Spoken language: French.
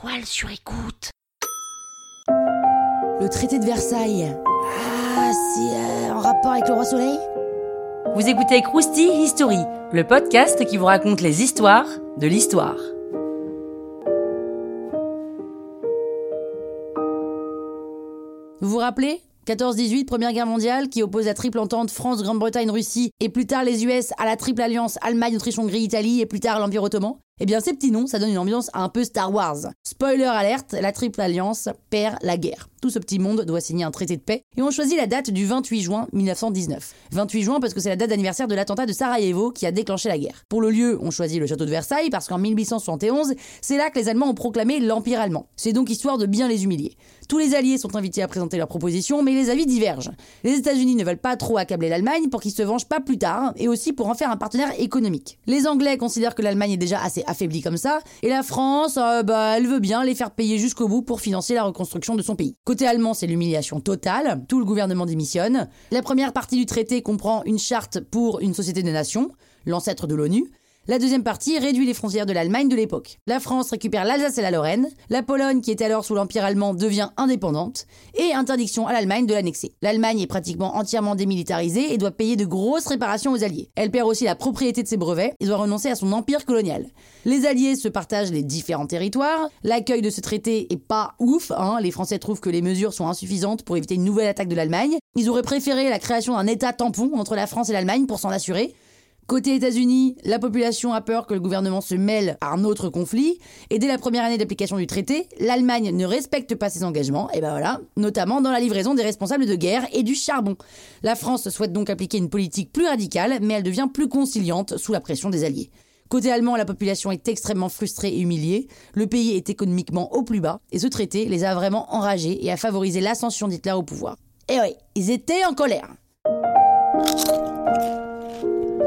toile sur écoute. Le traité de Versailles. Ah, c'est euh, en rapport avec le roi soleil? Vous écoutez Krusty History, le podcast qui vous raconte les histoires de l'histoire. Vous vous rappelez? 14-18, Première Guerre mondiale, qui oppose la triple entente France, Grande-Bretagne, Russie, et plus tard les US à la triple alliance Allemagne, Autriche, Hongrie, Italie, et plus tard l'Empire ottoman? Eh bien, ces petits noms, ça donne une ambiance un peu Star Wars. Spoiler alerte, la Triple Alliance perd la guerre. Tout ce petit monde doit signer un traité de paix et on choisit la date du 28 juin 1919. 28 juin parce que c'est la date d'anniversaire de l'attentat de Sarajevo qui a déclenché la guerre. Pour le lieu, on choisit le château de Versailles parce qu'en 1871, c'est là que les Allemands ont proclamé l'Empire allemand. C'est donc histoire de bien les humilier. Tous les alliés sont invités à présenter leurs propositions, mais les avis divergent. Les États-Unis ne veulent pas trop accabler l'Allemagne pour qu'il se venge pas plus tard, et aussi pour en faire un partenaire économique. Les Anglais considèrent que l'Allemagne est déjà assez affaiblie comme ça, et la France, euh, bah, elle veut bien les faire payer jusqu'au bout pour financer la reconstruction de son pays. Côté allemand, c'est l'humiliation totale, tout le gouvernement démissionne. La première partie du traité comprend une charte pour une société de nations, l'ancêtre de l'ONU, la deuxième partie réduit les frontières de l'Allemagne de l'époque. La France récupère l'Alsace et la Lorraine, la Pologne, qui était alors sous l'Empire allemand, devient indépendante, et interdiction à l'Allemagne de l'annexer. L'Allemagne est pratiquement entièrement démilitarisée et doit payer de grosses réparations aux Alliés. Elle perd aussi la propriété de ses brevets et doit renoncer à son empire colonial. Les Alliés se partagent les différents territoires. L'accueil de ce traité est pas ouf. Hein. Les Français trouvent que les mesures sont insuffisantes pour éviter une nouvelle attaque de l'Allemagne. Ils auraient préféré la création d'un État tampon entre la France et l'Allemagne pour s'en assurer. Côté États-Unis, la population a peur que le gouvernement se mêle à un autre conflit, et dès la première année d'application du traité, l'Allemagne ne respecte pas ses engagements, et ben voilà, notamment dans la livraison des responsables de guerre et du charbon. La France souhaite donc appliquer une politique plus radicale, mais elle devient plus conciliante sous la pression des Alliés. Côté allemand, la population est extrêmement frustrée et humiliée, le pays est économiquement au plus bas, et ce traité les a vraiment enragés et a favorisé l'ascension d'Hitler au pouvoir. Et oui, ils étaient en colère.